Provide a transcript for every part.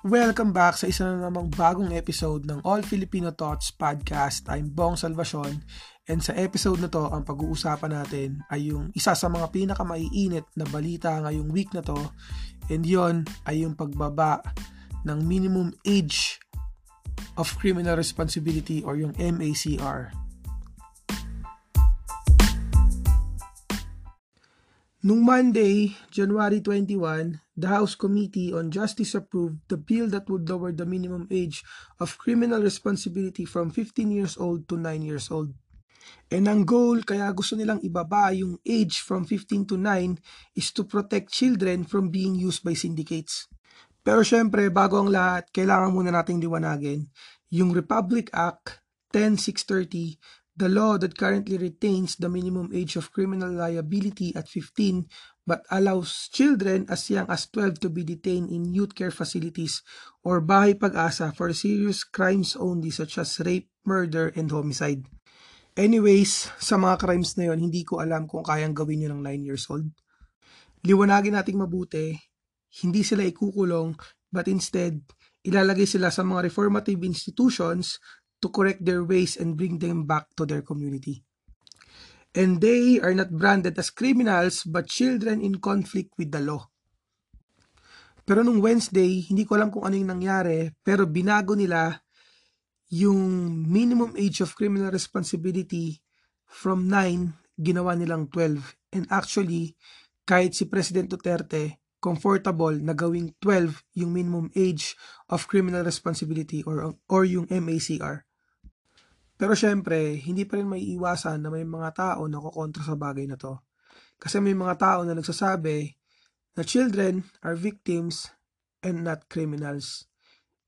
Welcome back sa isa na namang bagong episode ng All Filipino Thoughts Podcast. I'm Bong Salvacion and sa episode na to, ang pag-uusapan natin ay yung isa sa mga pinakamaiinit na balita ngayong week na to and yon ay yung pagbaba ng minimum age of criminal responsibility or yung MACR. Nung Monday, January 21, the House Committee on Justice approved the bill that would lower the minimum age of criminal responsibility from 15 years old to 9 years old. And ang goal, kaya gusto nilang ibaba yung age from 15 to 9 is to protect children from being used by syndicates. Pero syempre, bago ang lahat, kailangan muna nating liwanagin yung Republic Act 10630 the law that currently retains the minimum age of criminal liability at 15 but allows children as young as 12 to be detained in youth care facilities or bahay pag-asa for serious crimes only such as rape, murder, and homicide. Anyways, sa mga crimes na yon, hindi ko alam kung kayang gawin yun ng 9 years old. Liwanagin nating mabuti, hindi sila ikukulong but instead, ilalagay sila sa mga reformative institutions to correct their ways and bring them back to their community. And they are not branded as criminals but children in conflict with the law. Pero nung Wednesday, hindi ko alam kung ano yung nangyari, pero binago nila yung minimum age of criminal responsibility from 9, ginawa nilang 12. And actually, kahit si President Duterte, comfortable na gawing 12 yung minimum age of criminal responsibility or, or yung MACR. Pero syempre, hindi pa rin may iwasan na may mga tao na kukontra sa bagay na to. Kasi may mga tao na nagsasabi na children are victims and not criminals.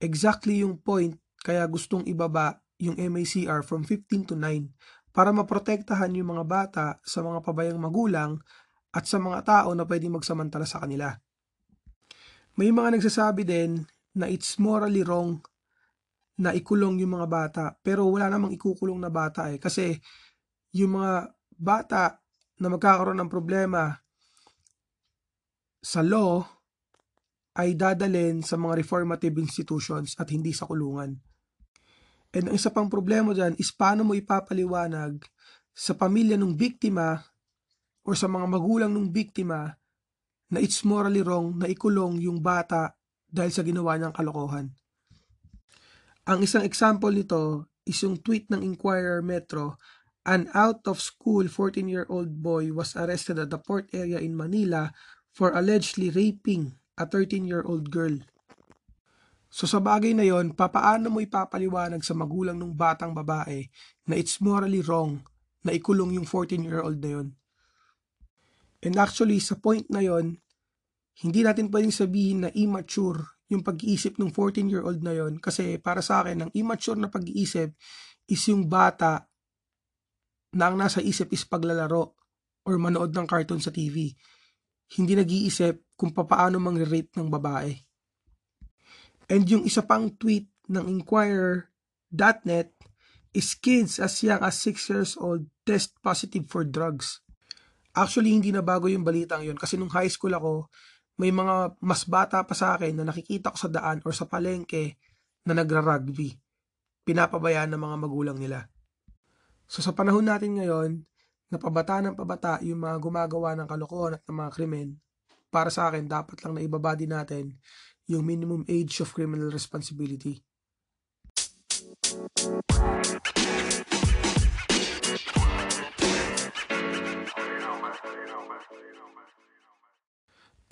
Exactly yung point kaya gustong ibaba yung MACR from 15 to 9 para maprotektahan yung mga bata sa mga pabayang magulang at sa mga tao na pwedeng magsamantala sa kanila. May mga nagsasabi din na it's morally wrong na ikulong yung mga bata. Pero wala namang ikukulong na bata eh. Kasi yung mga bata na magkakaroon ng problema sa law ay dadalhin sa mga reformative institutions at hindi sa kulungan. And ang isa pang problema dyan is paano mo ipapaliwanag sa pamilya ng biktima or sa mga magulang ng biktima na it's morally wrong na ikulong yung bata dahil sa ginawa niyang kalokohan. Ang isang example nito is yung tweet ng Inquirer Metro, an out-of-school 14-year-old boy was arrested at the port area in Manila for allegedly raping a 13-year-old girl. So sa bagay na yon, papaano mo ipapaliwanag sa magulang ng batang babae na it's morally wrong na ikulong yung 14-year-old na yon? And actually, sa point na yon, hindi natin pwedeng sabihin na immature yung pag-iisip ng 14-year-old na yon kasi para sa akin, ang immature na pag-iisip is yung bata na ang nasa isip is paglalaro or manood ng cartoon sa TV. Hindi nag-iisip kung paano mang-rape ng babae. And yung isa pang tweet ng Inquirer.net is kids as young as 6 years old test positive for drugs. Actually, hindi na bago yung balitang yun kasi nung high school ako, may mga mas bata pa sa akin na nakikita ko sa daan or sa palengke na nagra-rugby. Pinapabayaan ng mga magulang nila. So sa panahon natin ngayon, napabata ng pabata yung mga gumagawa ng kalokohan at ng mga krimen, para sa akin, dapat lang na ibaba din natin yung minimum age of criminal responsibility.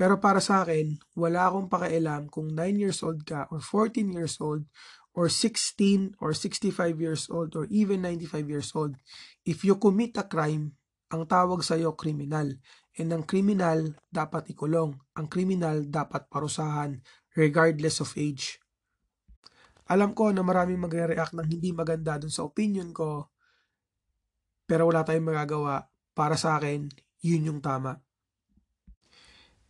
Pero para sa akin, wala akong pakialam kung 9 years old ka or 14 years old or 16 or 65 years old or even 95 years old. If you commit a crime, ang tawag sa iyo kriminal. And ang kriminal dapat ikulong. Ang kriminal dapat parusahan regardless of age. Alam ko na maraming magre-react ng hindi maganda dun sa opinion ko. Pero wala tayong magagawa. Para sa akin, yun yung tama.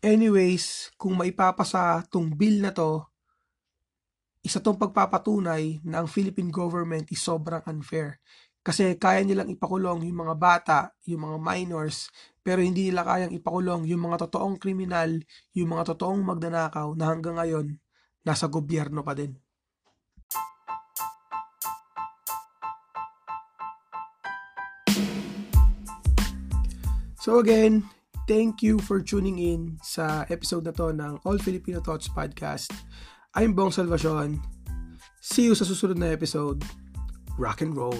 Anyways, kung maipapasa tong bill na to, isa tong pagpapatunay na ang Philippine government is sobrang unfair. Kasi kaya nilang ipakulong yung mga bata, yung mga minors, pero hindi nila kayang ipakulong yung mga totoong kriminal, yung mga totoong magnanakaw na hanggang ngayon nasa gobyerno pa din. So again, thank you for tuning in sa episode na to ng All Filipino Thoughts Podcast. I'm Bong Salvacion. See you sa susunod na episode. Rock and roll.